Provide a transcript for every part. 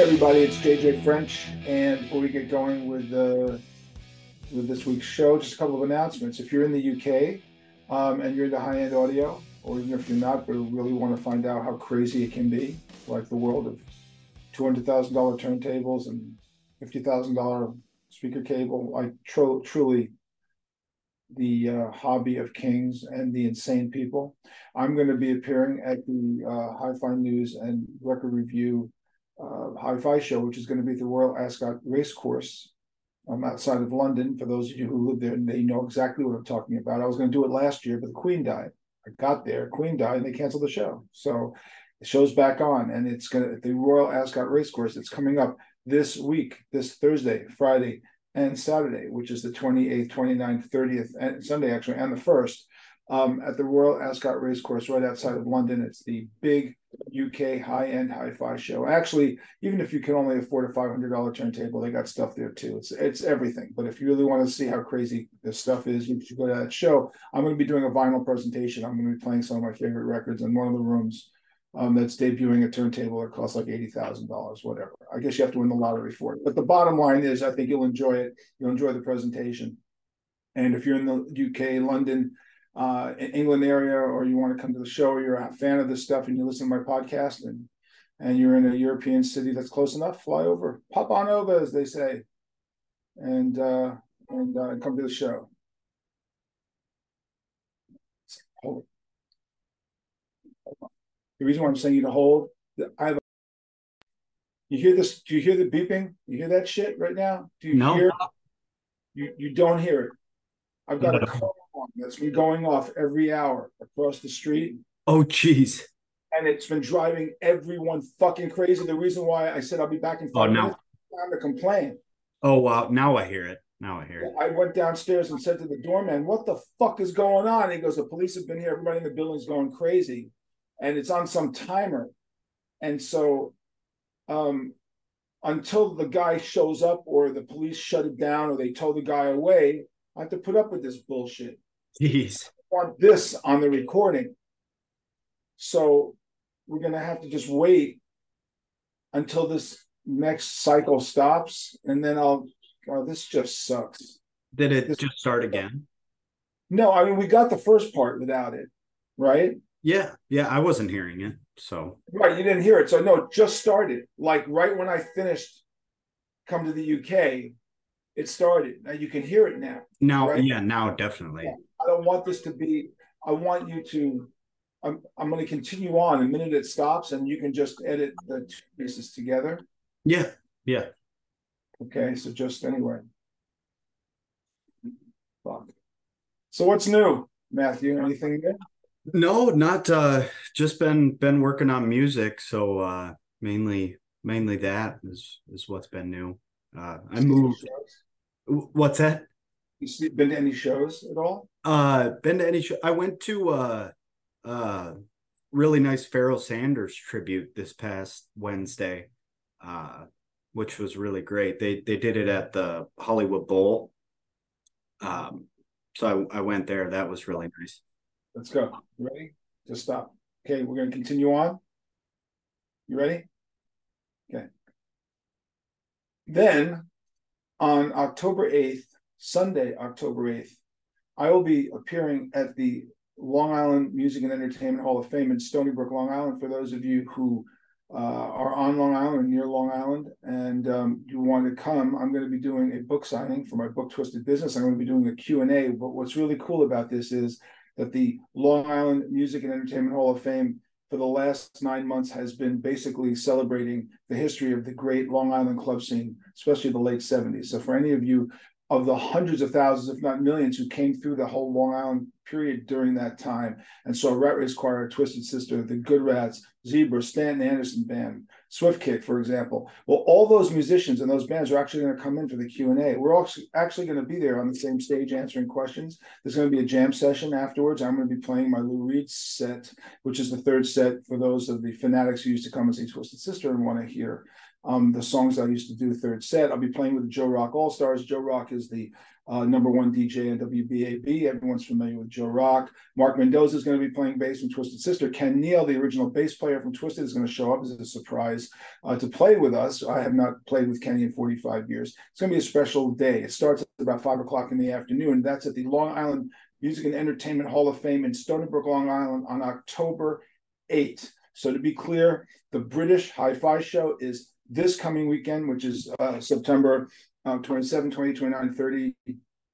Everybody, it's JJ French, and before we get going with uh, with this week's show, just a couple of announcements. If you're in the UK um, and you're into high-end audio, or even if you're not, but really want to find out how crazy it can be, like the world of two hundred thousand dollar turntables and fifty thousand dollar speaker cable, like tr- truly the uh, hobby of kings and the insane people. I'm going to be appearing at the uh, Hi-Fi News and Record Review uh, Hi-Fi show, which is going to be at the Royal Ascot Racecourse um, outside of London. For those of you who live there, and they know exactly what I'm talking about. I was going to do it last year, but the Queen died. I got there, Queen died, and they canceled the show. So the show's back on, and it's going to the Royal Ascot Racecourse. It's coming up this week, this Thursday, Friday, and Saturday, which is the 28th, 29th, 30th, and Sunday actually, and the first um, at the Royal Ascot Racecourse right outside of London. It's the big UK high-end hi-fi show. Actually, even if you can only afford a $500 turntable, they got stuff there too. It's it's everything. But if you really want to see how crazy this stuff is, you should go to that show. I'm going to be doing a vinyl presentation. I'm going to be playing some of my favorite records in one of the rooms. Um, that's debuting a turntable that costs like eighty thousand dollars, whatever. I guess you have to win the lottery for it. But the bottom line is, I think you'll enjoy it. You'll enjoy the presentation. And if you're in the UK, London, uh, in England area, or you want to come to the show, or you're a fan of this stuff, and you listen to my podcast, and and you're in a European city that's close enough, fly over, pop on over, as they say, and uh, and uh, come to the show. Hold the reason why I'm saying you to hold, I have. A, you hear this? Do you hear the beeping? You hear that shit right now? Do you no. hear? You you don't hear it. I've got a car that's been going off every hour across the street. Oh, jeez. And it's been driving everyone fucking crazy. The reason why I said I'll be back in oh, five oh, no. minutes, time to complain. Oh wow! Now I hear it. Now I hear it. I went downstairs and said to the doorman, "What the fuck is going on?" He goes, "The police have been here. Everybody in the building's going crazy." and it's on some timer. And so um, until the guy shows up or the police shut it down or they tow the guy away, I have to put up with this bullshit. Jeez. I want this on the recording. So we're going to have to just wait until this next cycle stops. And then I'll, oh, this just sucks. Did it this, just start again? No, I mean, we got the first part without it, right? Yeah, yeah, I wasn't hearing it. So right, you didn't hear it. So no, it just started. Like right when I finished come to the UK, it started. Now you can hear it now. Now, right? yeah, now definitely. I don't want this to be. I want you to. I'm I'm going to continue on. The minute it stops, and you can just edit the two pieces together. Yeah, yeah. Okay, so just anyway. Fuck. So what's new, Matthew? Anything new? No, not uh just been been working on music, so uh mainly mainly that is is what's been new. Uh I moved What's that? You been to any shows at all? Uh been to any show I went to uh uh really nice Pharoah Sanders tribute this past Wednesday. Uh which was really great. They they did it at the Hollywood Bowl. Um so I, I went there. That was really nice. Let's go. You ready? Just stop. Okay, we're going to continue on. You ready? Okay. Then on October 8th, Sunday, October 8th, I will be appearing at the Long Island Music and Entertainment Hall of Fame in Stony Brook, Long Island. For those of you who uh, are on Long Island near Long Island and um, you want to come, I'm going to be doing a book signing for my book Twisted Business. I'm going to be doing a Q&A. But what's really cool about this is that the Long Island Music and Entertainment Hall of Fame for the last nine months has been basically celebrating the history of the great Long Island club scene, especially the late 70s. So for any of you of the hundreds of thousands, if not millions, who came through the whole Long Island period during that time and saw Rat Race Choir, Twisted Sister, the Good Rats, Zebra, Stanton Anderson Band, Swift Kick, for example. Well, all those musicians and those bands are actually going to come in for the Q and A. We're also actually going to be there on the same stage answering questions. There's going to be a jam session afterwards. I'm going to be playing my Lou Reed set, which is the third set for those of the fanatics who used to come and see Twisted Sister and want to hear um, the songs I used to do third set. I'll be playing with the Joe Rock All Stars. Joe Rock is the uh, number one DJ in WBAB. Everyone's familiar with Joe Rock. Mark Mendoza is going to be playing bass from Twisted Sister. Ken Neill, the original bass player from Twisted, is going to show up as a surprise uh, to play with us. I have not played with Kenny in 45 years. It's going to be a special day. It starts at about five o'clock in the afternoon. That's at the Long Island Music and Entertainment Hall of Fame in Stony Brook, Long Island on October 8th. So to be clear, the British Hi-Fi show is this coming weekend, which is uh, September uh, 27, 20, 29, 30,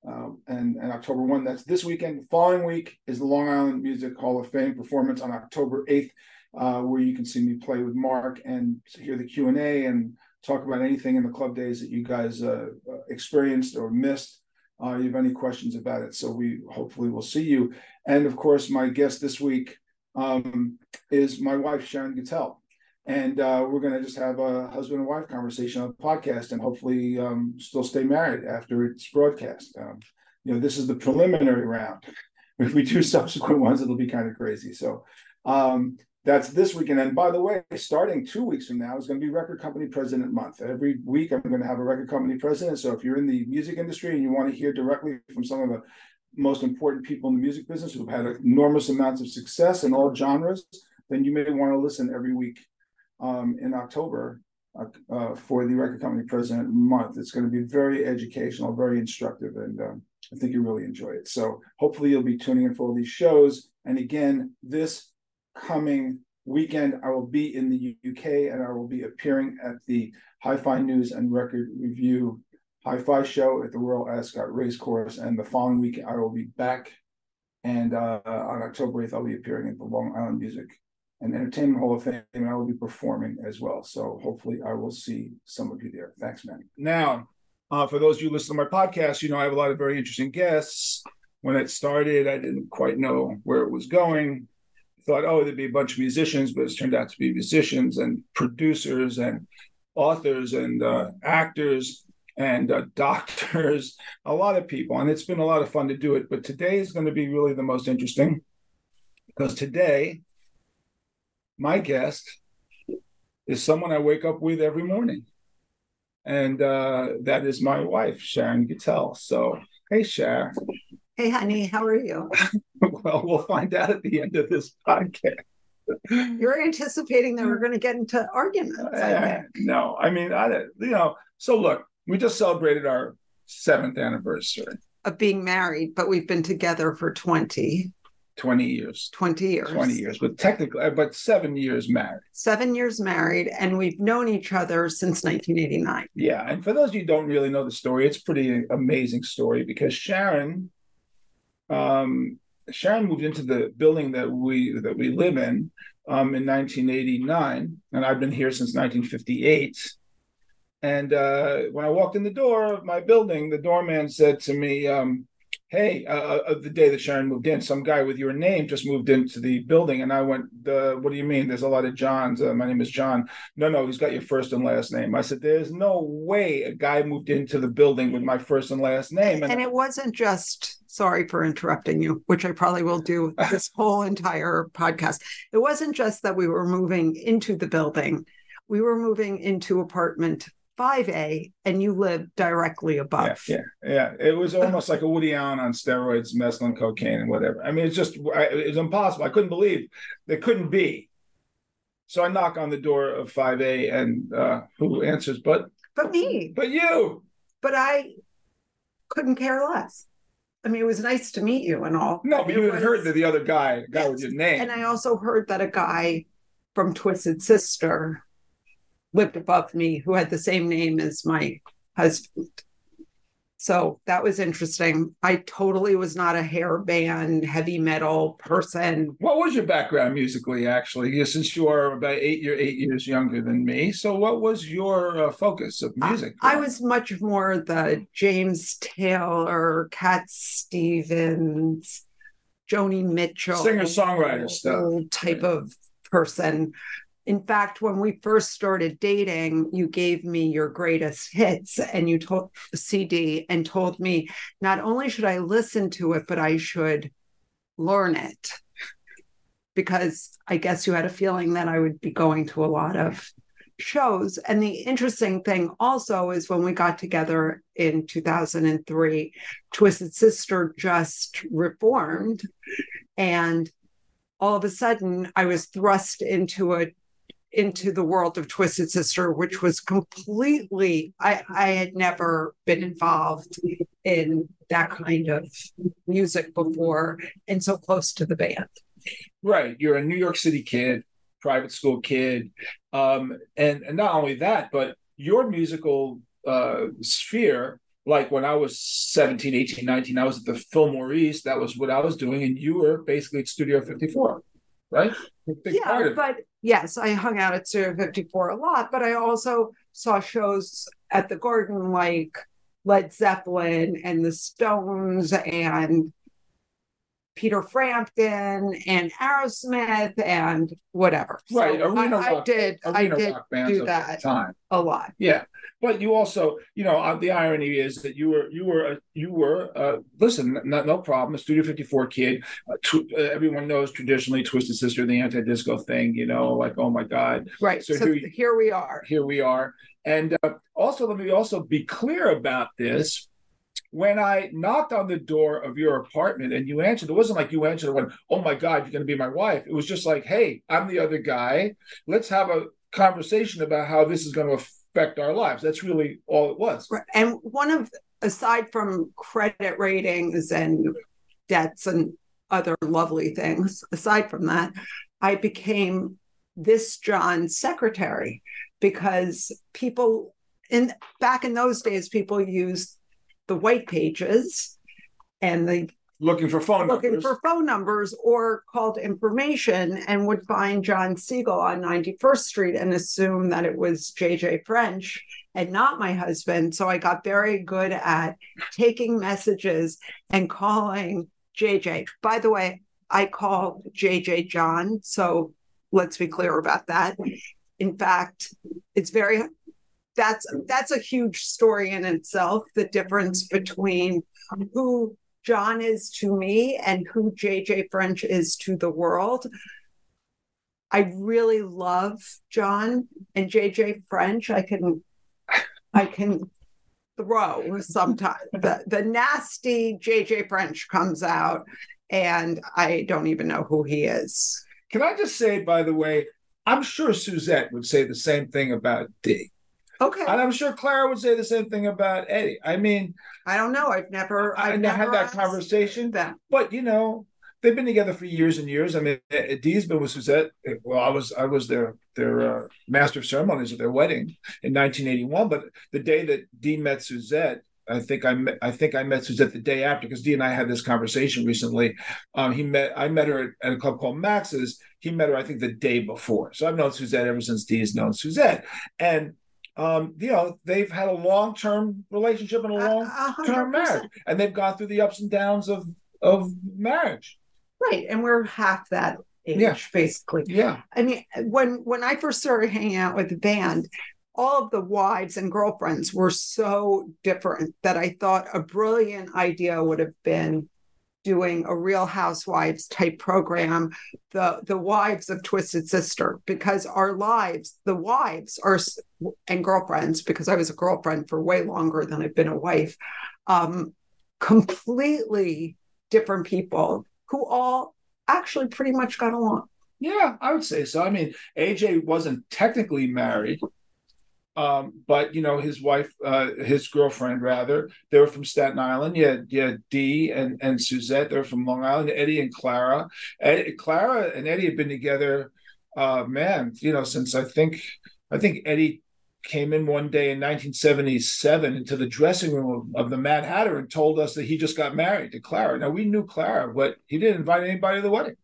um, and, and October 1. That's this weekend. Following week is the Long Island Music Hall of Fame performance on October 8th, uh, where you can see me play with Mark and hear the Q&A and talk about anything in the club days that you guys uh, uh experienced or missed. Uh, you have any questions about it. So we hopefully will see you. And of course, my guest this week um, is my wife, Sharon Gattel and uh, we're going to just have a husband and wife conversation on the podcast and hopefully um, still stay married after it's broadcast. Um, you know this is the preliminary round. If we do subsequent ones it'll be kind of crazy. So um, that's this weekend. And by the way starting two weeks from now is going to be record company president month. Every week i'm going to have a record company president. So if you're in the music industry and you want to hear directly from some of the most important people in the music business who've had enormous amounts of success in all genres then you may want to listen every week um, in October uh, uh, for the record company president month. It's going to be very educational, very instructive, and um, I think you really enjoy it. So hopefully you'll be tuning in for all these shows. And again, this coming weekend, I will be in the UK and I will be appearing at the Hi-Fi News and Record Review Hi-Fi show at the Royal Ascot Racecourse. And the following week, I will be back. And uh, on October 8th, I'll be appearing at the Long Island Music and Entertainment Hall of Fame, and I will be performing as well. So hopefully, I will see some of you there. Thanks, man. Now, uh, for those of you listening to my podcast, you know I have a lot of very interesting guests. When it started, I didn't quite know where it was going. Thought, oh, there'd be a bunch of musicians, but it's turned out to be musicians and producers and authors and uh, actors and uh, doctors, a lot of people. And it's been a lot of fun to do it. But today is going to be really the most interesting because today my guest is someone I wake up with every morning. And uh, that is my wife, Sharon Gattel. So, hey, Sharon. Hey, honey, how are you? well, we'll find out at the end of this podcast. You're anticipating that we're going to get into arguments. Uh, no, I mean, I, you know, so look, we just celebrated our seventh anniversary of being married, but we've been together for 20. 20 years. 20 years. 20 years but technically uh, but seven years married. Seven years married and we've known each other since 1989 yeah and for those of you who don't really know the story it's pretty amazing story because sharon um sharon moved into the building that we that we live in um in 1989 and i've been here since 1958 and uh, when I walked in the door of my building, the doorman said to me, um, hey, uh, uh, the day that Sharon moved in, some guy with your name just moved into the building. And I went, what do you mean? There's a lot of Johns. Uh, my name is John. No, no, he's got your first and last name. I said, there's no way a guy moved into the building with my first and last name. And, and it wasn't just, sorry for interrupting you, which I probably will do this whole entire podcast. It wasn't just that we were moving into the building. We were moving into apartment 5A and you live directly above. Yeah, yeah, yeah. It was almost like a Woody Allen on steroids, mescaline, cocaine, and whatever. I mean, it's just it was impossible. I couldn't believe it couldn't be. So I knock on the door of 5A and uh, who answers? But but me. But you. But I couldn't care less. I mean, it was nice to meet you and all. No, but you had heard that the other guy, guy with your name. And I also heard that a guy from Twisted Sister lived above me who had the same name as my husband. So that was interesting. I totally was not a hair band, heavy metal person. What was your background musically, actually? Since you are about eight year eight years younger than me, so what was your uh, focus of music? I, I, was much more the James Taylor, Cat Stevens, Joni Mitchell, singer songwriter stuff type of person in fact, when we first started dating, you gave me your greatest hits and you told CD and told me not only should I listen to it, but I should learn it. Because I guess you had a feeling that I would be going to a lot of shows. And the interesting thing also is when we got together in 2003, Twisted Sister just reformed. And all of a sudden, I was thrust into a into the world of Twisted Sister, which was completely I, I had never been involved in that kind of music before and so close to the band. Right. You're a New York City kid, private school kid. Um, and, and not only that, but your musical uh, sphere, like when I was 17, 18, 19, I was at the Fillmore East. That was what I was doing. And you were basically at Studio 54, right? yeah, but yes, I hung out at Studio 54 a lot, but I also saw shows at the Garden like Led Zeppelin and the Stones and Peter Frampton and Aerosmith and whatever. Right, so arena I, rock, I did. I did do that time. a lot. Yeah, but you also, you know, uh, the irony is that you were, you were, uh, you were. Uh, listen, no, no problem. A Studio Fifty Four kid. Uh, tw- uh, everyone knows traditionally Twisted Sister, the anti-disco thing. You know, like oh my god. Right. So, so here, here, we are. Here we are. And uh, also, let me also be clear about this when I knocked on the door of your apartment and you answered, it wasn't like you answered when, oh my God, you're going to be my wife. It was just like, hey, I'm the other guy. Let's have a conversation about how this is going to affect our lives. That's really all it was. And one of, aside from credit ratings and debts and other lovely things, aside from that, I became this John's secretary because people in back in those days, people used the white pages and the looking for phone looking numbers. for phone numbers or called information and would find John Segall on 91st Street and assume that it was JJ French and not my husband. So I got very good at taking messages and calling JJ. By the way, I called JJ John. So let's be clear about that. In fact, it's very that's that's a huge story in itself the difference between who john is to me and who jj french is to the world. I really love john and jj french. I can i can throw sometimes. The, the nasty jj french comes out and i don't even know who he is. Can i just say by the way i'm sure suzette would say the same thing about dee Okay. And I'm sure Clara would say the same thing about Eddie. I mean, I don't know. I've never, I've never had that conversation. Them. But you know, they've been together for years and years. I mean, Dee's been with Suzette. Well, I was, I was their their uh, master of ceremonies at their wedding in 1981. But the day that Dee met Suzette, I think I met, I think I met Suzette the day after because Dee and I had this conversation recently. Um, he met I met her at a club called Max's. He met her I think the day before. So I've known Suzette ever since Dee's known Suzette, and um, you know, they've had a long term relationship and a long term marriage, and they've gone through the ups and downs of of marriage. Right, and we're half that age, yeah. basically. Yeah. I mean, when when I first started hanging out with the band, all of the wives and girlfriends were so different that I thought a brilliant idea would have been doing a real housewives type program the the wives of twisted sister because our lives the wives are and girlfriends because i was a girlfriend for way longer than i've been a wife um completely different people who all actually pretty much got along. Yeah i would say so. I mean aj wasn't technically married um, but you know, his wife, uh, his girlfriend rather, they were from Staten Island. Yeah, yeah, Dee and and Suzette, they're from Long Island. Eddie and Clara, Eddie, Clara and Eddie have been together, uh, man, you know, since I think, I think Eddie came in one day in 1977 into the dressing room of, of the Mad Hatter and told us that he just got married to Clara. Now we knew Clara, but he didn't invite anybody to the wedding.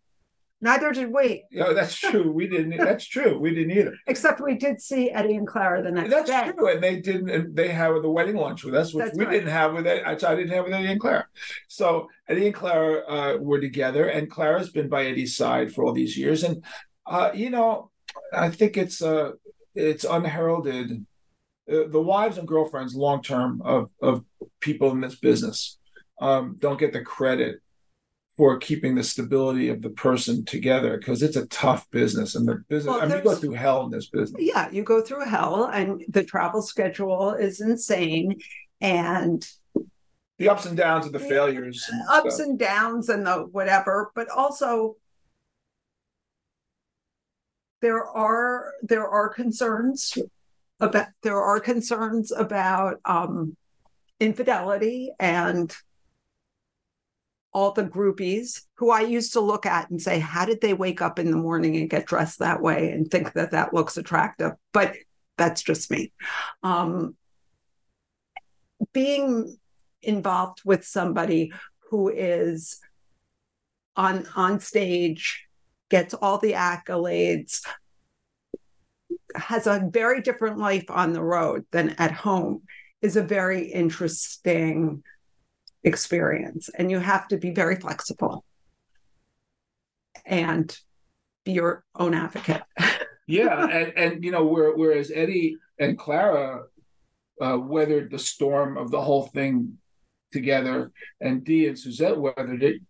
Neither did we. No, that's true. We didn't. That's true. We didn't either. Except we did see Eddie and Clara the next that's day. That's true, and they didn't. And they had the wedding lunch with us, which that's we right. didn't have with it. I didn't have with Eddie and Clara. So Eddie and Clara uh, were together, and Clara's been by Eddie's side for all these years. And uh, you know, I think it's uh, it's unheralded. Uh, the wives and girlfriends, long term, of of people in this business, um, don't get the credit for keeping the stability of the person together because it's a tough business and the business Well, I mean you go through hell in this business. Yeah, you go through hell and the travel schedule is insane and The ups and downs of the failures. and ups stuff. and downs and the whatever, but also there are there are concerns about there are concerns about um infidelity and all the groupies who I used to look at and say, how did they wake up in the morning and get dressed that way and think that that looks attractive? But that's just me. Um, being involved with somebody who is on on stage, gets all the accolades, has a very different life on the road than at home is a very interesting experience and you have to be very flexible. And be your own advocate. Yeah, and, and you know, whereas Eddie and Clara uh, weathered the storm of the whole thing together, and Dee and Suzette weathered it.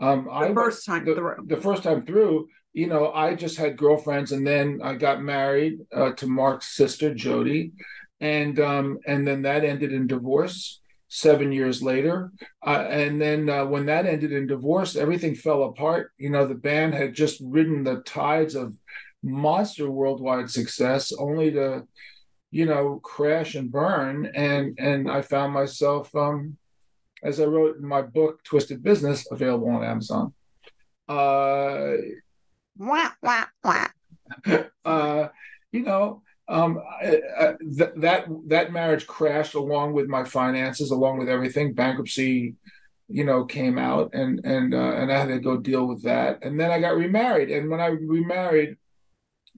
Um, the I first time the, through. the first time through, you know, I just had girlfriends, and then I got married uh, to Mark's sister Jody, and um, and then that ended in divorce seven years later. Uh, and then uh, when that ended in divorce, everything fell apart. You know, the band had just ridden the tides of monster worldwide success, only to, you know, crash and burn. And and I found myself, um, as I wrote in my book, Twisted Business, available on Amazon. Uh, wah, wah, wah. uh, you know, um, I, I, th- that that marriage crashed along with my finances, along with everything. Bankruptcy, you know, came out, and and uh, and I had to go deal with that. And then I got remarried, and when I remarried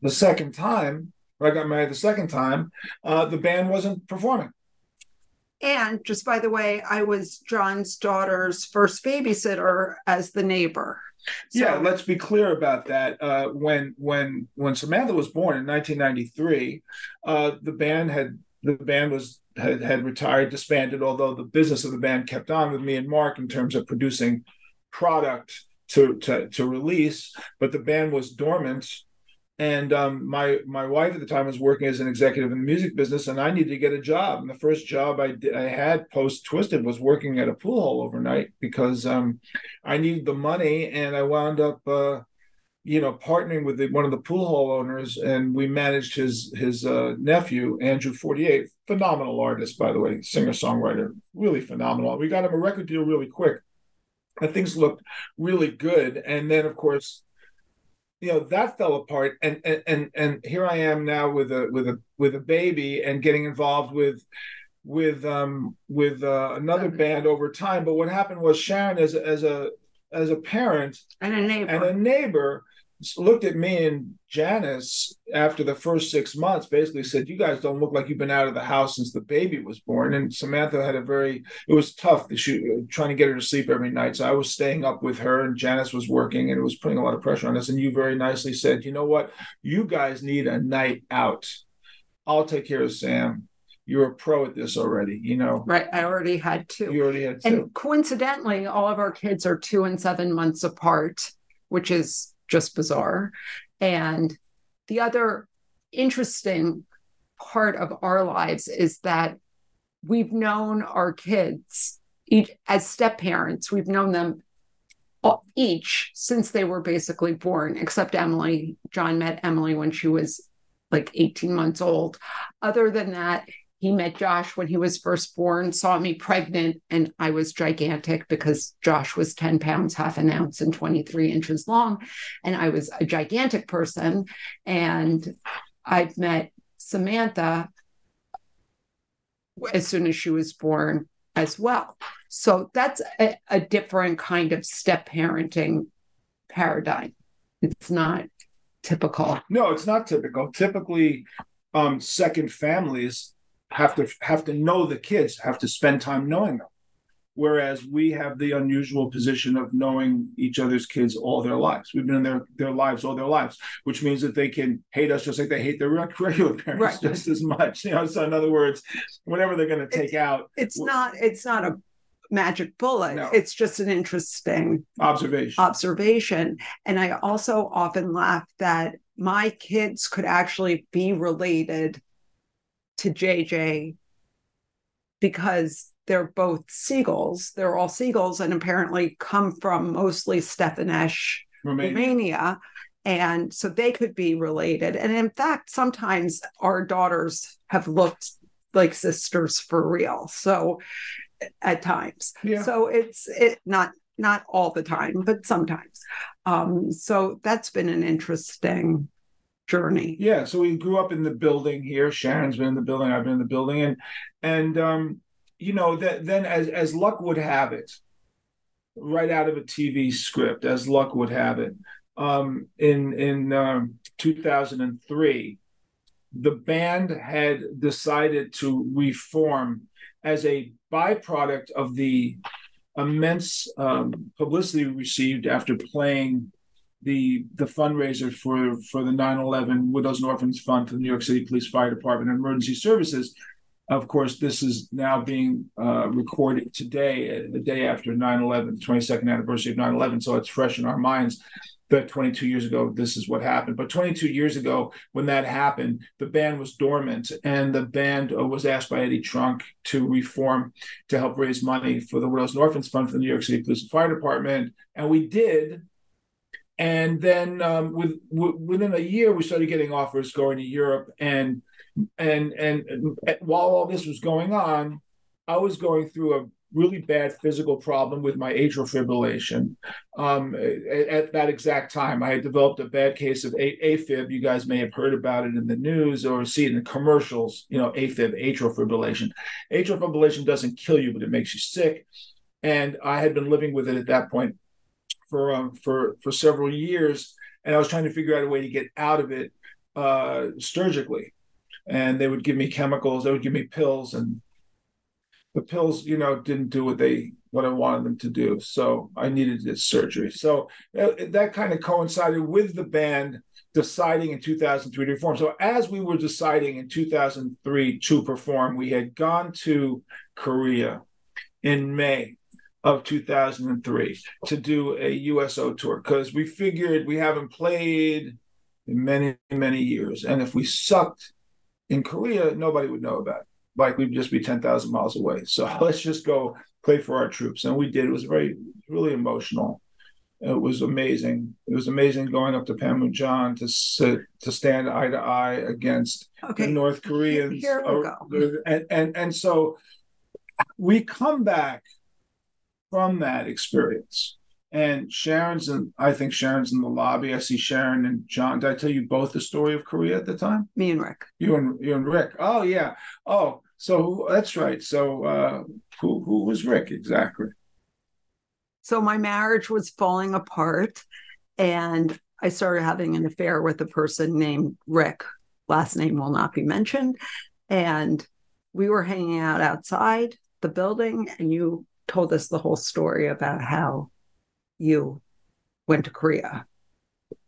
the second time, or I got married the second time, uh, the band wasn't performing. And just by the way i was john's daughter's first babysitter as the neighbor So- yeah, let's be clear about that. Uh, when when when Samantha was born in 1993, uh, the band had the band was had, had retired, disbanded. Although the business of the band kept on with me and Mark in terms of producing product to to to release, but the band was dormant. And um, my my wife at the time was working as an executive in the music business, and I needed to get a job. And the first job I did, I had post Twisted was working at a pool hall overnight because um, I needed the money, and I wound up, uh, you know, partnering with the, one of the pool hall owners, and we managed his his uh, nephew Andrew Forty Eight, phenomenal artist by the way, singer songwriter, really phenomenal. We got him a record deal really quick, and things looked really good. And then, of course, you know that fell apart, and and and, and here I am now with a with a with a baby and getting involved with with um with uh, another band over time. But what happened was sharon as as a as a parent and a neighbor. and a neighbor looked at me and janice after the first six months basically said you guys don't look like you've been out of the house since the baby was born. And samantha had a very it was tough to shoot, trying to get her to sleep every night. So i was staying up with her and janice was working and it was putting a lot of pressure on us. And you very nicely said you know what? You guys need a night out. I'll take care of sam. You're a pro at this already you know? Right i already had two. You already had two. and coincidentally all of our kids are two and seven months apart which is just bizarre. And the other interesting part of our lives is that we've known our kids each as step parents we've known them each since they were basically born except emily john met emily when she was like 18 months old. Other than that he met Josh when he was first born, saw me pregnant, and I was gigantic because Josh was 10 pounds, half an ounce, and 23 inches long. And I was a gigantic person. And I've met Samantha as soon as she was born as well. So that's a, a different kind of step parenting paradigm. It's not typical. No, it's not typical. Typically, um, second families have to have to know the kids, have to spend time knowing them. Whereas we have the unusual position of knowing each other's kids all their lives. We've been in their their lives all their lives, which means that they can hate us just like they hate their regular parents Right. just as much. You know, so in other words, whatever they're going to take out, It's not, it's not a magic bullet. No. It's just an interesting Observation. observation. And I also often laugh that my kids could actually be related to JJ because they're both Segalls. They're all Segalls and apparently come from mostly Stefanesh, Romania. Romania. And so they could be related. And in fact, sometimes our daughters have looked like sisters for real. So at times. Yeah. So it's it not not all the time, but sometimes. Um, so that's been an interesting journey. Yeah, so we grew up in the building here. Sharon's been in the building. I've been in the building, and and um, you know that then as as luck would have it, right out of a TV script, as luck would have it, um, in in um, 2003, the band had decided to reform as a byproduct of the immense um, publicity received after playing the the fundraiser for for the 9/11 Widows and Orphans Fund for the New York City Police Fire Department and Emergency Services. Of course, this is now being uh, recorded today, uh, the day after 9/11, the 22nd anniversary of 9/11. So it's fresh in our minds that 22 years ago this is what happened. But 22 years ago, when that happened, the band was dormant, and the band uh, was asked by Eddie Trunk to reform to help raise money for the Widows and Orphans Fund for the New York City Police and Fire Department, and we did and then um, with, w- within a year we started getting offers going to Europe and and and, and while all this was going on I was going through a really bad physical problem with my atrial fibrillation. Um, at, at, that exact time I had developed a bad case of a- AFib. You guys may have heard about it in the news or see it in commercials you know AFib atrial fibrillation. Atrial fibrillation doesn't kill you but it makes you sick. And I had been living with it at that point for um, for for several years, and I was trying to figure out a way to get out of it uh, surgically. And they would give me chemicals, they would give me pills, and the pills, you know, didn't do what they what I wanted them to do. So I needed this surgery. So that, that kind of coincided with the band deciding in 2003 to perform. So as we were deciding in 2003 to perform, we had gone to Korea in May of 2003 to do a USO tour because we figured we haven't played in many, many years. And if we sucked in Korea, nobody would know about it. Like we'd just be 10,000 miles away. So let's just go play for our troops. And we did. It was very, really emotional. It was amazing. It was amazing going up to Panmunjom to sit to stand eye to eye against Okay. the North Koreans. Here we go. And, and and so we come back from that experience. And Sharon's in, I think Sharon's in the lobby. I see Sharon and John. Did I tell you both the story of Korea at the time? Me and Rick. You and you and Rick. Oh yeah. Oh, so who- that's right. So uh, who who was Rick exactly? So my marriage was falling apart, and I started having an affair with a person named Rick. Last name will not be mentioned. And we were hanging out outside the building, and you told us the whole story about how you went to Korea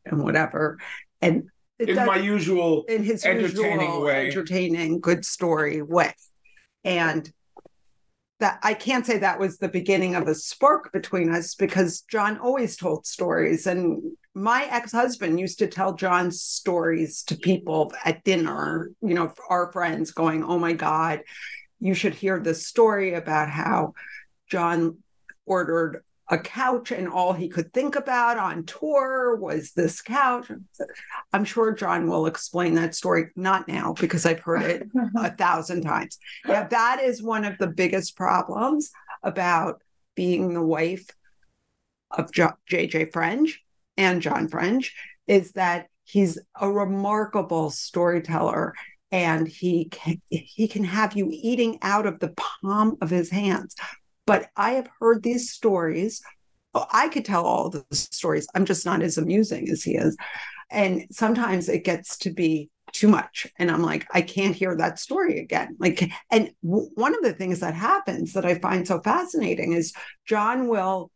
and whatever. And In does- my usual in his entertaining usual way. entertaining, good story way. And that I can't say that was the beginning of a spark between us because John always told stories. And my ex-husband used to tell John's stories to people at dinner, you know, our friends going, Oh my God, you should hear this story about how John ordered a couch and all he could think about on tour was this couch. I'm sure John will explain that story, not now because I've heard it a thousand times. Yeah, that is one of the biggest problems about being the wife of Jo- JJ French and John French is that he's a remarkable storyteller and he can, he can have you eating out of the palm of his hands. But I have heard these stories. Oh, I could tell all the stories. I'm just not as amusing as he is. And sometimes it gets to be too much. And I'm like, I can't hear that story again. Like, and w- one of the things that happens that I find so fascinating is John will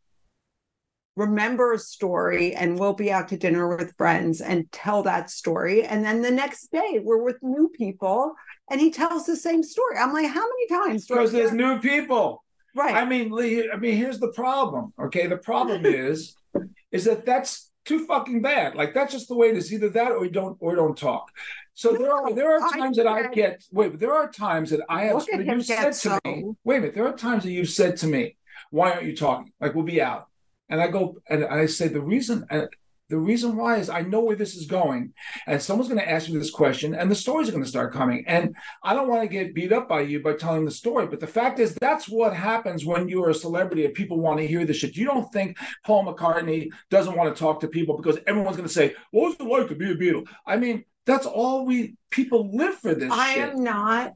remember a story and we'll be out to dinner with friends and tell that story. And then the next day we're with new people and he tells the same story. I'm like, how many times because there's new people. Right. I mean, Lee, I mean, here's the problem. Okay, the problem is, is that that's too fucking bad. Like that's just the way it is. Either that or you don't or don't talk. So there are there are I times that I get- wait, but there are times that I have Look at him you said get to me. so- Wait a minute, there are times that you've said to me, "Why aren't you talking?" Like we'll be out, and I go and I say the reason. And the reason why is I know where this is going, and someone's going to ask me this question, and the stories are going to start coming. And I don't want to get beat up by you by telling the story, but the fact is that's what happens when you're a celebrity and people want to hear this shit. You don't think Paul McCartney doesn't want to talk to people because everyone's going to say, "What was it like to be a Beatle?" I mean, that's all we people live for this I shit. am not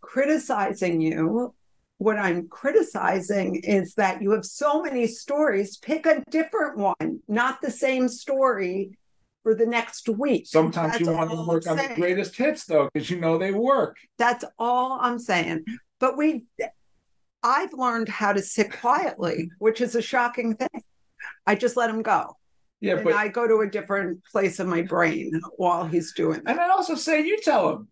criticizing you. What I'm criticizing is that you have so many stories. Pick a different one, not the same story for the next week. Sometimes you want to work I'm on the greatest hits though, because you know they work. That's all I'm saying. But we, I've learned how to sit quietly, which is a shocking thing. I just let him go. Yeah, and but I go to a different place in my brain while he's doing that. and I also say you tell him.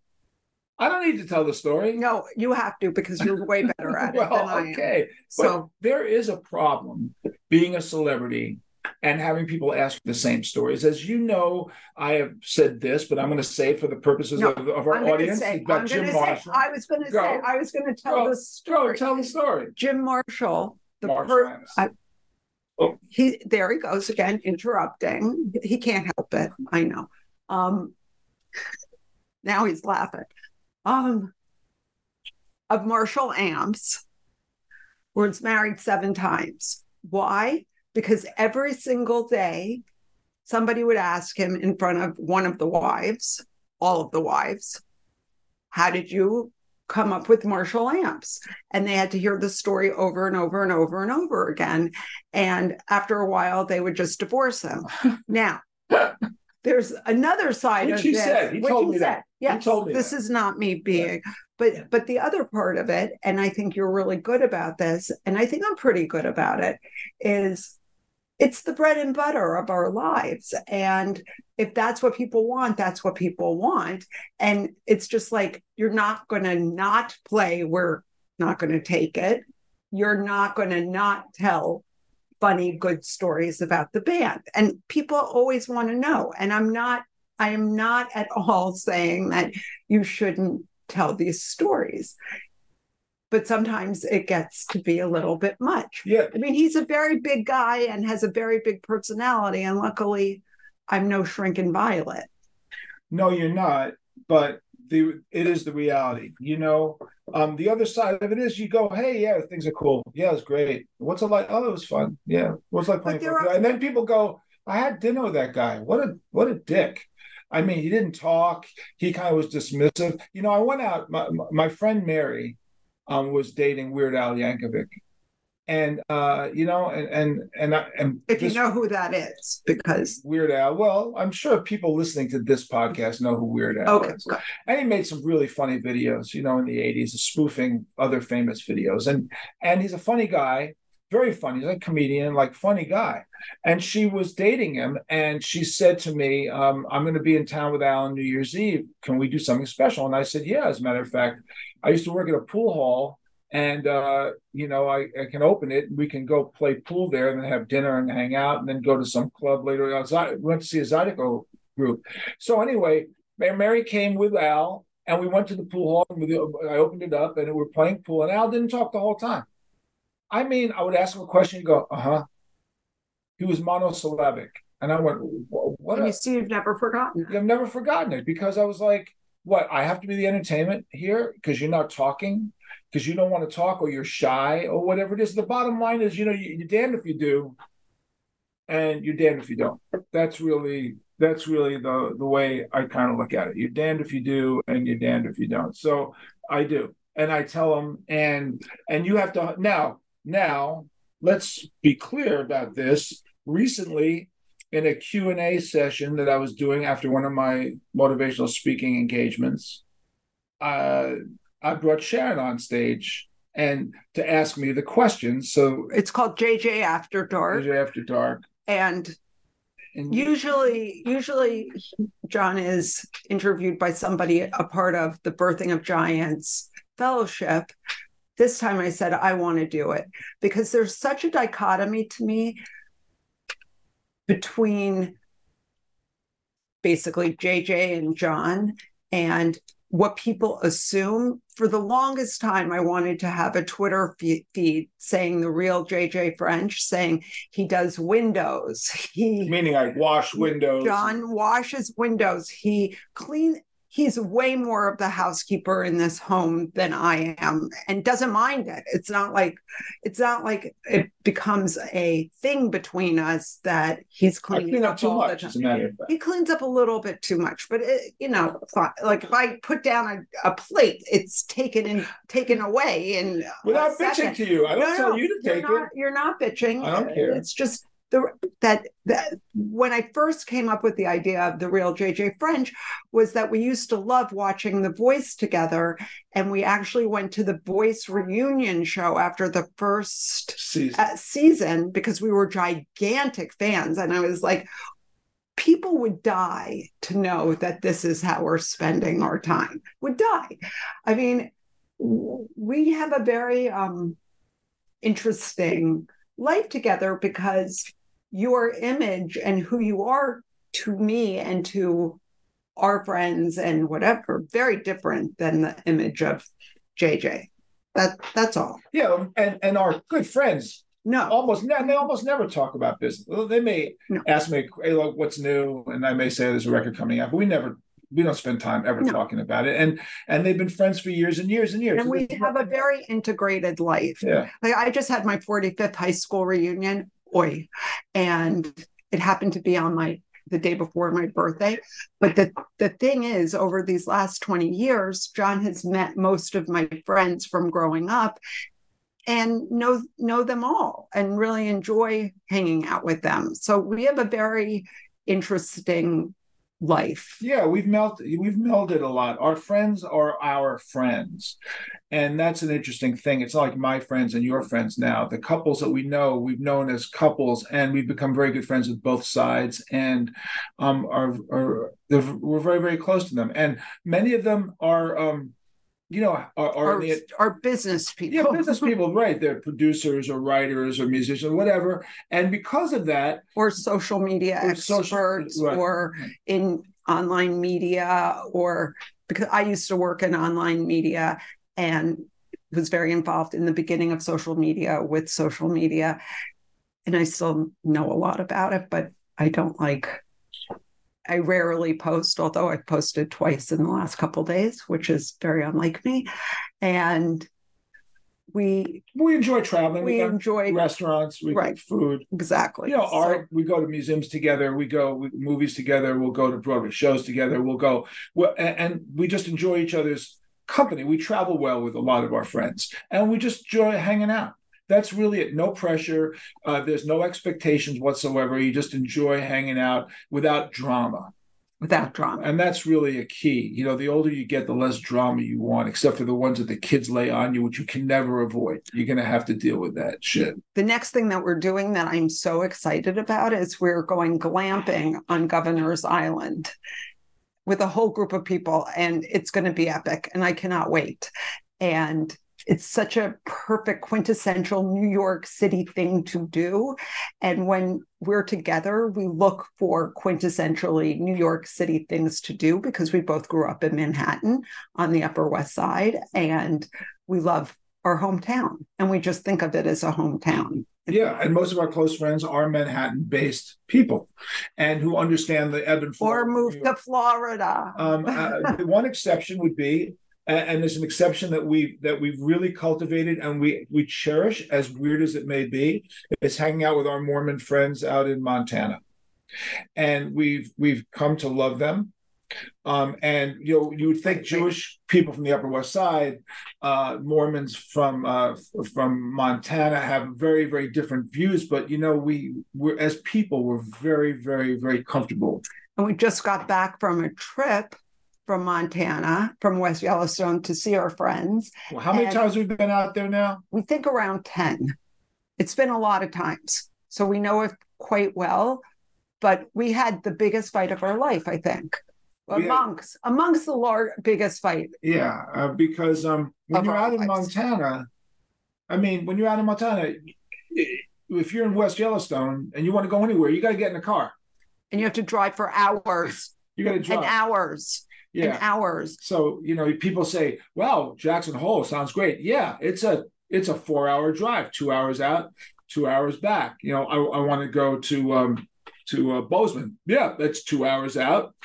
I don't need to tell the story. No, you have to because you're way better at it than well, I am. okay. But So there is a problem being a celebrity and having people ask the same stories. As you know, I have said this, but I'm going to say it for the purposes No, of, of our audience. say, I'm Jim say, Marshall. I was going to Go. say, I was going to tell Go. the Go story. tell the story. Jim Marshall, the Marshall per- Oh. he there he goes again interrupting. He can't help it. I know. Um, now he's laughing. Um, of Marshall Amps, was married seven times. Why? Because every single day, somebody would ask him in front of one of the wives, all of the wives, how did you come up with Marshall Amps? And they had to hear the story over and over and over and over again. And after a while, they would just divorce him. now, there's another side Which of he this. said. He which told he me that. said. Yes, told me this that. is not me being, but but the other part of it, and I think you're really good about this, and I think I'm pretty good about it, is it's the bread and butter of our lives. And if that's what people want, that's what people want. And it's just like you're not going to not play, we're not going to take it. You're not going to not tell funny, good stories about the band. And people always want to know. And I'm not, I am not at all saying that you shouldn't tell these stories. But sometimes it gets to be a little bit much. Yeah, I mean, he's a very big guy and has a very big personality. And luckily, I'm no shrinking violet. no, you're not. But the it is the reality. You know, um, the other side of it is you go, hey, yeah, things are cool. Yeah, it's great. What's it like? Oh, it was fun. Yeah, what's like playing? Are- and then people go, I had dinner with that guy. What a what a dick. I mean, he didn't talk. He kind of was dismissive. You know, I went out. My, my friend Mary um, was dating Weird Al Yankovic, and uh, you know, and and and I, and If you know who that is, because Weird Al. Well, I'm sure people listening to this podcast know who Weird Al okay, is. And he made some really funny videos, you know, in the 80s, spoofing other famous videos. And and he's a funny guy, very funny. He's a comedian, like funny guy. And she was dating him, and she said to me, um, I'm going to be in town with Al on New Year's Eve. Can we do something special? And I said, Yeah, as a matter of fact, I used to work at a pool hall. And uh, you know, I, I can open it. And we can go play pool there, and then have dinner and hang out, and then go to some club later. on. We went to see a Zydeco group. So anyway, Mary came with Al, and we went to the pool hall. And we, I opened it up, and we were playing pool. And Al didn't talk the whole time. I mean, I would ask him a question, he'd go, "Uh huh." He was monosyllabic, and I went, "What?" and you see, you've never forgotten. I've never forgotten it because I was like, "What? I have to be the entertainment here because you're not talking, because you don't want to talk, or you're shy, or whatever it is." The bottom line is, you know, you, you're damned if you do, and you're damned if you don't. That's really that's really the the way I kind of look at it. You're damned if you do, and you're damned if you don't. So I do, and I tell them, and and you have to now now. Let's be clear about this. Recently, in a Q&A session that I was doing after one of my motivational speaking engagements, uh, I brought Sharon on stage and to ask me the questions. So It's called JJ After Dark. JJ After dark, And and usually usually john is interviewed by somebody a part of the birthing of giants fellowship this time I said, I want to do it because there's such a dichotomy to me between basically JJ and John and what people assume. For the longest time, I wanted to have a Twitter feed saying the real Jay Jay French, saying he does windows. He meaning I wash windows. John washes windows. He clean he's way more of the housekeeper in this home than I am and doesn't mind it. It's not like it's not like it becomes a thing between us that he's cleaning clean up, up too much. As a matter of fact. He cleans up a little bit too much, but it, you know, like if I put down a, a plate, it's taken in taken away and uh, without bitching to you. I don't no, tell no, you to take not, it. You're not bitching. I don't care. It's just the that that when I first came up with the idea of the real Jay Jay French was that we used to love watching The Voice together, and we actually went to the Voice reunion show after the first season, uh, season because we were gigantic fans, and I was like. People would die to know that this is how we're spending our time. Would die. I mean, we have a very um, interesting life together because your image and who you are to me and to our friends and whatever very different than the image of Jay Jay. That that's all. Yeah, and and our good friends. No, almost ne- they almost never talk about business. They may no. ask me, "Hey, look, what's new?" And I may say there's a record coming out, but we never we don't spend time ever no. talking about it and and they've been friends for years and years and years and we have a very integrated life yeah like i just had my 45th high school reunion oi. And it happened to be on my the day before my birthday. But the, the thing is, over these last 20 years, John has met most of my friends from growing up and know know them all and really enjoy hanging out with them. So we have a very interesting life. Yeah, we've melted we've melded a lot. Our friends are our friends. And that's an interesting thing. It's like my friends and your friends now. The couples that we know, we've known as couples, and we've become very good friends with both sides, and um, are, are we're very very close to them. And many of them are um, you know, are, are, the, are business people. Yeah, business people, right? They're producers or writers or musicians, or whatever. And because of that, or social media or experts, social, right. or in online media, or because I used to work in online media and was very involved in the beginning of social media with social media, and I still know a lot about it, but I don't like I rarely post, although I've posted twice in the last couple days, which is very unlike me. And we we enjoy traveling. We enjoy restaurants. We right. food. Exactly. You know, art. we go to museums together. We go we, movies together. We'll go to Broadway shows together. We'll go. Well, and, and we just enjoy each other's company. We travel well with a lot of our friends, and we just enjoy hanging out that's really it. No pressure. Uh, there's no expectations whatsoever. You just enjoy hanging out without drama. Without drama. And that's really a key. You know, the older you get, the less drama you want, except for the ones that the kids lay on you, which you can never avoid. You're going to have to deal with that shit. The next thing that we're doing that I'm so excited about is we're going glamping on Governor's Island with a whole group of people, and it's going to be epic. And I cannot wait. And it's such a perfect quintessential New York City thing to do. And when we're together, we look for quintessentially New York City things to do because we both grew up in Manhattan on the Upper West Side and we love our hometown and we just think of it as a hometown. Yeah, and most of our close friends are Manhattan-based people, and who understand the ebb and flow. Or move to Florida. Um, uh, one exception would be and, and there's an exception that we that we've really cultivated and we we cherish, as weird as it may be, is hanging out with our Mormon friends out in Montana, and we've we've come to love them. Um, and you know, you would think Jewish people from the Upper West Side, uh, Mormons from uh, from Montana have very very different views, but you know, we we're as people we're very very very comfortable. And we just got back from a trip from Montana, from West Yellowstone to see our friends. Well, how many and times we've been out there now? We think around 10. It's been a lot of times. So we know it quite well, but we had the biggest fight of our life, I think. Amongst amongst the large biggest fight. Yeah, uh, because um, when you're out in Montana, I mean, when you're out in Montana, if you're in West Yellowstone and you want to go anywhere, you got to get in a car. And you have to drive for hours You got to drive. and hours and yeah. hours. So you know, people say, "Well, Jackson Hole sounds great." Yeah, it's a it's a four hour drive, two hours out, two hours back. You know, I, I want to go to um, to uh, Bozeman. Yeah, that's two hours out.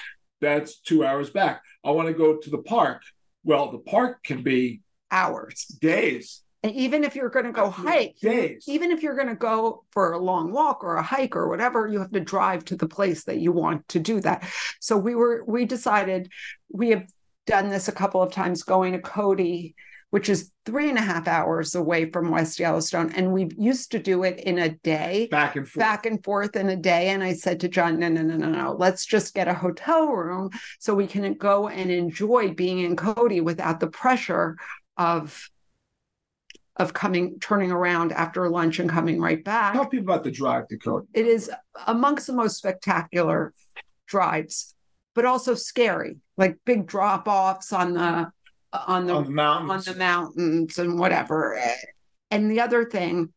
That's two hours back. I want to go to the park. Well, the park can be Hours. days, And even if you're going to go hike, days. even if you're going to go for a long walk or a hike or whatever, you have to drive to the place that you want to do that. So we were, we decided we have done this a couple of times going to Cody, which is three and a half hours away from West Yellowstone. And we used to do it in a day. back and forth. Back and forth in a day. And I said to John, no, no, no, no, no. Let's just get a hotel room so we can go and enjoy being in Cody without the pressure of of coming turning around after lunch and coming right back Tell people about the drive to Cody. it is amongst the most spectacular drives but also scary like big drop offs on the on the on the mountains. on the mountains and whatever and the other thing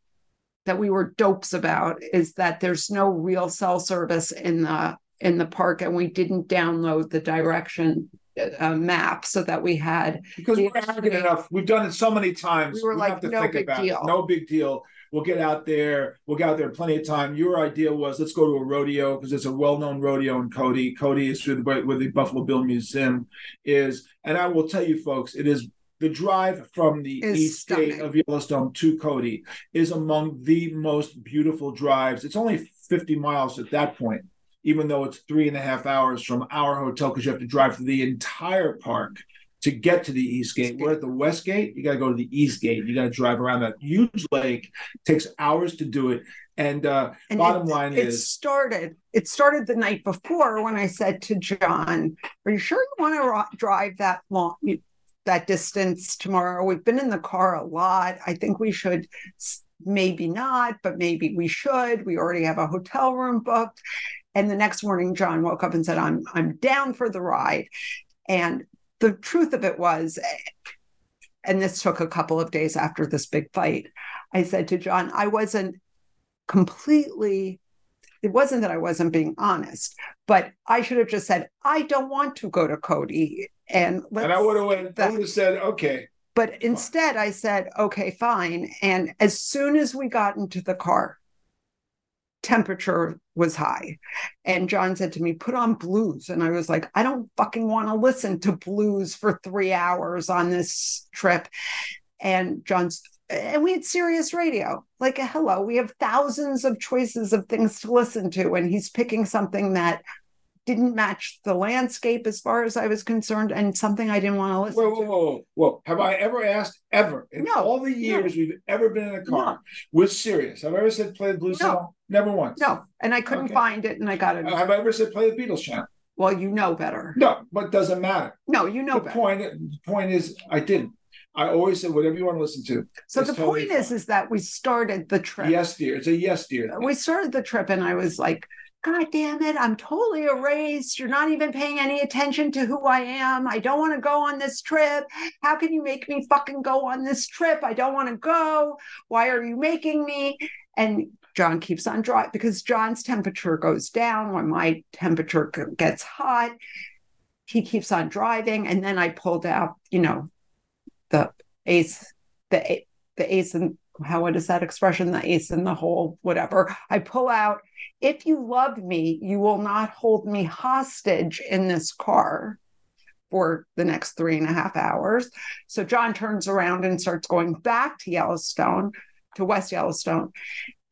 that we were dopes about is that there's no real cell service in the in the park and we didn't download the direction uh, map so that we had because we're arrogant enough. We've done it so many times. We were don't like, have to no think big about deal. It. No big deal. We'll get out there. We'll get out there plenty of time. Your idea was let's go to a rodeo because it's a well-known rodeo in Cody. Cody is through the where the Buffalo Bill Museum is, and I will tell you, folks, it is the drive from the east gate stunning. of Yellowstone to Cody is among the most beautiful drives. It's only 50 miles at that point, even though it's three and a half hours from our hotel because you have to drive through the entire park to get to the east gate. We're at the west gate. You got to go to the east gate. You got to drive around that huge lake. takes hours to do it. And uh, and bottom it, line it is, started it started the night before when i said to john are you sure you want to ro- drive that long that distance tomorrow we've been in the car a lot i think we should maybe not but maybe we should we already have a hotel room booked and the next morning john woke up and said i'm i'm down for the ride and the truth of it was and this took a couple of days after this big fight i said to john i wasn't completely it wasn't that I wasn't being honest, but I should have just said, I don't want to go to Cody. And let's, and I would have I that- would have said, okay, but instead I said, okay, fine. And as soon as we got into the car, temperature was high. And John said to me, put on blues. And I was like, I don't fucking want to listen to blues for three hours on this trip. And John's and we had Sirius radio. Like, hello, we have thousands of choices of things to listen to. And he's picking something that didn't match the landscape as far as I was concerned, and something I didn't want to listen whoa, whoa, to. whoa, whoa, whoa. Have I ever asked ever in No, all the years we've ever been in a car with Sirius? Have I ever said play the blues No. song? Never once. No, and I couldn't Okay. find it, and I got it. Have I ever said play the Beatles channel? well, you know better. No, but it doesn't matter. No, you know the better. point the point is I didn't. I always said whatever you want to listen to. So the totally point is, is that we started the trip. Yes, dear. It's a yes, dear. thing. we started the trip and I was like, God damn it, I'm totally erased. You're not even paying any attention to who I am. I don't want to go on this trip. How can you make me fucking go on this trip? I don't want to go. Why are you making me? And John keeps on driving because John's temperature goes down when my temperature gets hot. He keeps on driving. And then I pulled out, you know, the ace, the, the ace and how what is that expression? The ace in the hole, whatever. I pull out, if you love me, you will not hold me hostage in this car for the next three and a half hours. So John turns around and starts going back to Yellowstone, to West Yellowstone.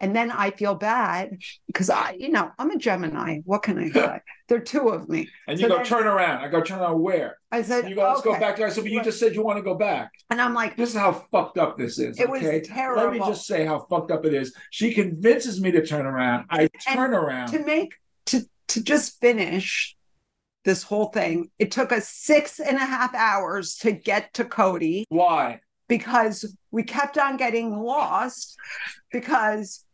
And then I feel bad because I, you know, I'm a Gemini. What can I say? there are two of me. and you so go then- turn around. I go turn around where? I said, You go, let's go back there. I said, but you just said you want to go back. And I'm like, This is how fucked up this is. It was okay? terrible. Let me just say how fucked up it is. She convinces me to turn around. I turn around. to make to to just finish this whole thing it took us six and a half hours to get to cody Why? because we kept on getting lost because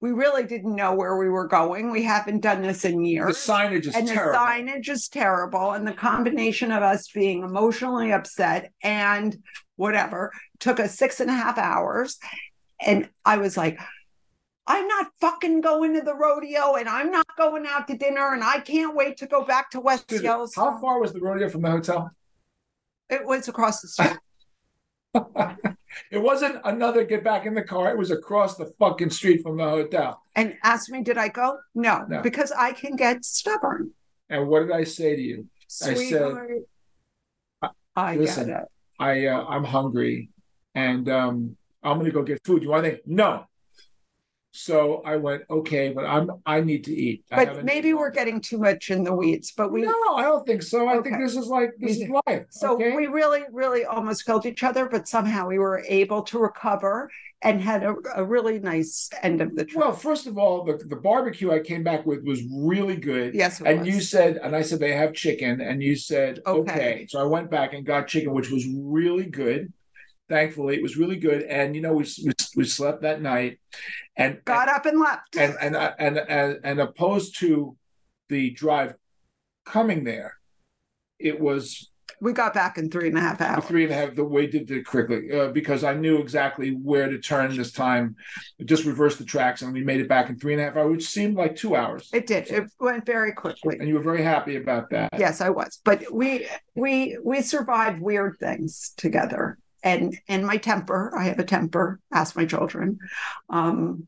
we really didn't know where we were going we haven't done this in years. The signage is and terrible. the signage is terrible and the combination of us being emotionally upset and whatever took us six and a half hours and I was like, I'm not fucking going to the rodeo and I'm not going out to dinner and I can't wait to go back to West Yellowstone. How far was the rodeo from the hotel? It was across the street. It wasn't another get back in the car. It was across the fucking street from the hotel. and asked me, did I go? No, No. because I can get stubborn. And what did I say to you? I said- Sweetheart. I Listen. I uh, I'm hungry, and um, I'm gonna go get food. You want anything? No. So I went okay, but I'm I need to eat. But maybe we're getting too much in the weeds. But we No, I don't think so. I think this is like this is life. So okay? we really, really almost killed each other, but somehow we were able to recover and had a, a really nice end of the trip. well, first of all, the, the barbecue I came back with was really good. yes, And was. you said, and I said they have chicken, and you said Okay. okay. So I went back and got chicken, which was really good. Thankfully, it was really good. And you know, we we, we slept that night, and got up and left. and and and and, and opposed to the drive coming there, it was we got back in three and a half hours. three and a half. The way did it quickly uh, because I knew exactly where to turn this time. Just reversed the tracks, and we made it back in three and a half hours, which seemed like two hours. It did. It went very quickly. And you were very happy about that. Yes, I was. But we we we survived weird things together. And and my temper, I have a temper, ask my children. Um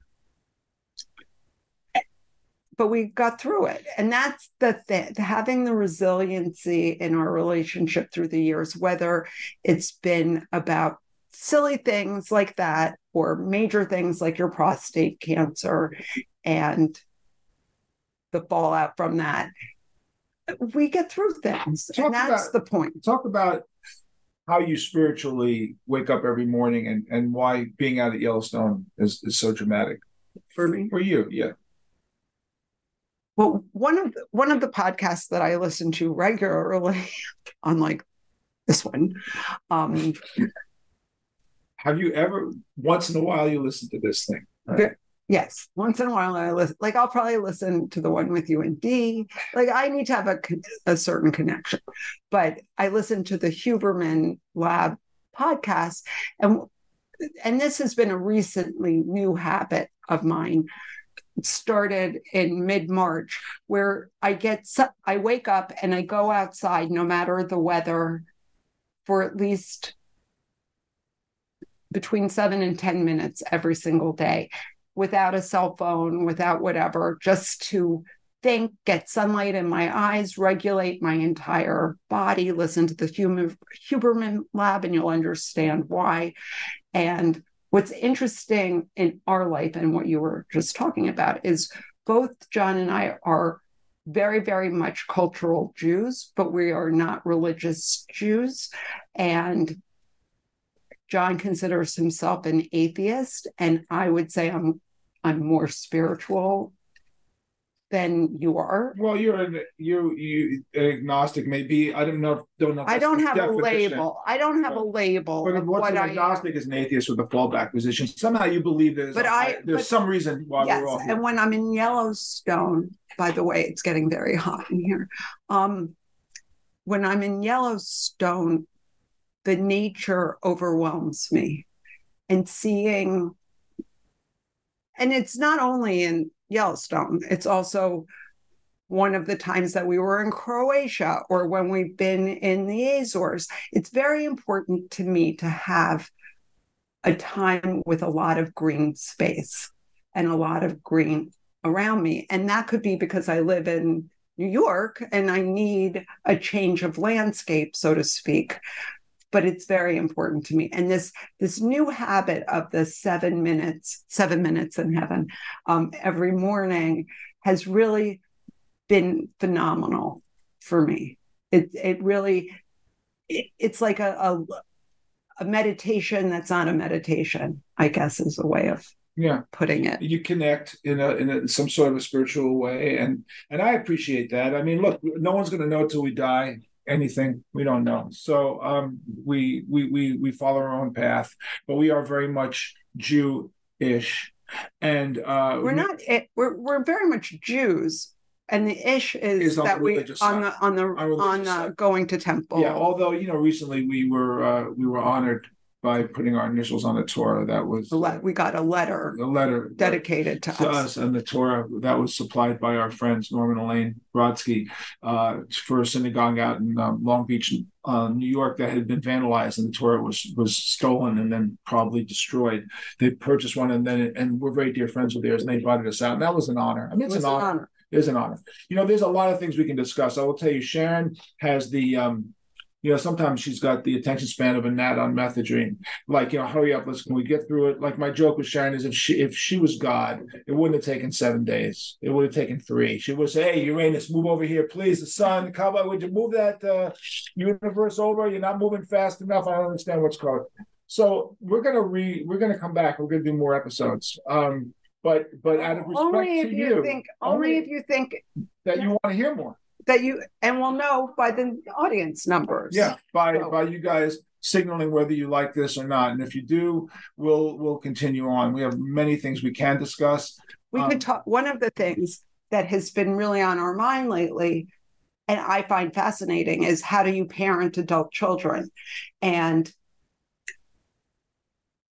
but we got through it. And that's the thing, having the resiliency in our relationship through the years, whether it's been about silly things like that or major things like your prostate cancer and the fallout from that we get through things Talk and that's about- the point talk about how you spiritually wake up every morning and, and why being out at Yellowstone is, is so dramatic for me for you. Yeah. well one of the, one of the podcasts that i listen to regularly unlike this one um Have you ever, once in a while, you listen to this thing? right? Yes. Once in a while i listen like i'll probably listen to the one with you and d. Like i need to have a, a certain connection. But i listen to the huberman lab podcast and and this has been a recently new habit of mine. It started in mid-march where i get i wake up and i go outside no matter the weather for at least between seven and 10 minutes every single day without a cell phone, without whatever, just to think, get sunlight in my eyes, regulate my entire body, listen to the Human, Huberman Lab, and you'll understand why. And what's interesting in our life and what you were just talking about is both John and I are very, very much cultural Jews, but we are not religious Jews. And John considers himself an atheist, and I would say I'm I'm more spiritual than you are. Well, you're an you you agnostic. Maybe I don't know. Don't know. I don't have a label. I don't have a label But what's what an agnostic is an atheist with a fallback position. Somehow you believe there's But I- there's but- some reason why Yes, we're all here. and when I'm in Yellowstone, by the way, it's getting very hot in here. Um, when I'm in Yellowstone, the nature overwhelms me, and seeing, and it's not only in Yellowstone; it's also one of the times that we were in Croatia or when we've been in the Azores. It's very important to me to have a time with a lot of green space and a lot of green around me. And that could be because I live in New York and I need a change of landscape, so to speak. But it's very important to me. And this this new habit of the seven minutes, seven minutes in heaven, um, every morning has really been phenomenal for me. It it really it, it's like a, a a meditation that's not a meditation, I guess is a way of yeah, putting it. you connect in a in a, some sort of a spiritual way, and and I appreciate that. I mean, look, no one's going to know till we die. Anything we don't know, so um, we we we we follow our own path, but we are very much Jew-ish, and uh, We're not it, we're we're very much Jews. And the ish is, Is that we on the on the On on the side. going to temple. Yeah, although you know, recently we were uh, we were honored by putting our initials on the Torah. That was le- We got a letter a letter dedicated to to us. us and the Torah that was supplied by our friends Norman Elaine Brodsky uh, for a synagogue out in um, Long Beach, uh, New York, that had been vandalized and the Torah was was stolen and then probably destroyed. They purchased one and then and we're very dear friends with theirs and they invited us out and that was an honor. I mean, it's an an honor. honor. It is an honor. You know, there's a lot of things we can discuss. I will tell you, Sharon has the um, you know, sometimes she's got the attention span of a gnat on methadone. Like, you know, hurry up, let's can we get through it? Like my joke with Sharon is if she if she was God, it wouldn't have taken seven days. It would have taken three. She would say, Hey, Uranus, move over here, please. The sun, come on, would you move that uh, universe over? You're not moving fast enough. I don't understand what's going. So we're gonna re we're gonna come back. We're gonna do more episodes. Um, but but out of respect Only to if you think, only only- if you think that you want to hear more. That you, and we'll know by the audience numbers. Yeah, by So- by you guys signaling whether you like this or not. And if you do, we'll we'll continue on. We have many things we can discuss. We Um, could talk, one of the things that has been really on our mind lately, and I find fascinating, is how do you parent adult children? And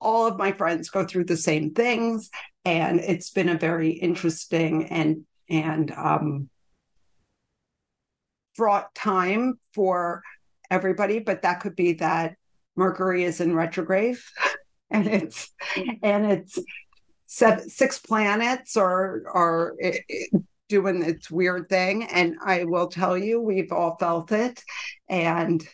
all of my friends go through the same things, and it's been a very interesting and and um, fraught time for everybody. But that could be that Mercury is in retrograde, and it's and it's seven, six planets are are eh, eh, doing its weird thing and i will tell you we've all felt it and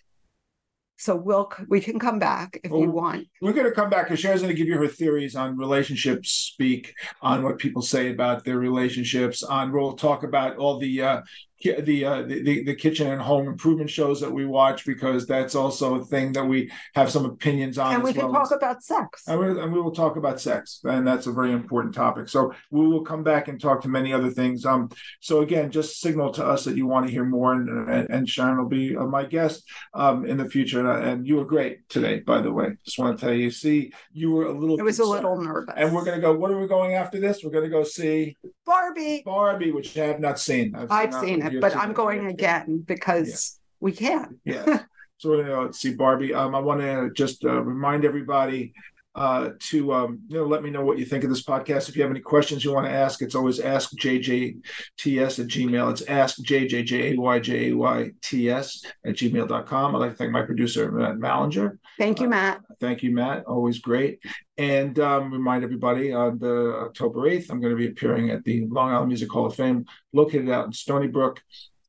so we'll we can come back if you Oh. want We're going to come back because Sharon's going to give you her theories on relationships speak, on what people say about their relationships. On we'll talk about all the uh, the, uh, the the kitchen and home improvement shows that we watch because that's also a thing that we have some opinions on. and we can well talk as- about sex And we, and we will talk about sex, and that's a very important topic. So we will come back and talk to many other things. Um, so again, just signal to us that you want to hear more, and and, and Sharon will be uh, my guest um, in the future. And, and you were great today, by the way. Just want to tell you. See, you were a little. it was a little nervous And we're gonna go. What are we going after this? We're gonna go see barbie Barbie, which I have not seen. i've not- seen it you've but i'm going again because we can Yeah. so we're gonna see Barbie. Um, I want to just uh, remind everybody uh, to um, you know let me know what you think of this podcast. If you have any questions you want to ask, it's always ask JJTS at Gmail. It's ask JJJAYJAYTS at gmail.com. I'd like to thank my producer Matt Mallinger. thank you matt Thank you, Matt. Always great. And um, remind everybody on the October 8th, I'm going to be appearing at the Long Island Music Hall of Fame, located out in Stony Brook,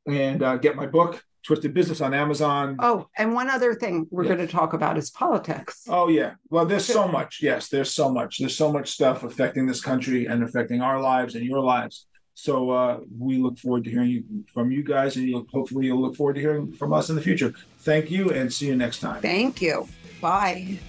and uh, get my book, Twisted Business, on Amazon. oh and one other thing we're Yes. going to talk about is politics Oh yeah. Well, there's so much. Yes, there's so much. There's so much stuff affecting this country and affecting our lives and your lives. So uh, we look forward to hearing you, from you guys, and you'll, hopefully you'll look forward to hearing from us in the future. Thank you, and see you next time. thank you bye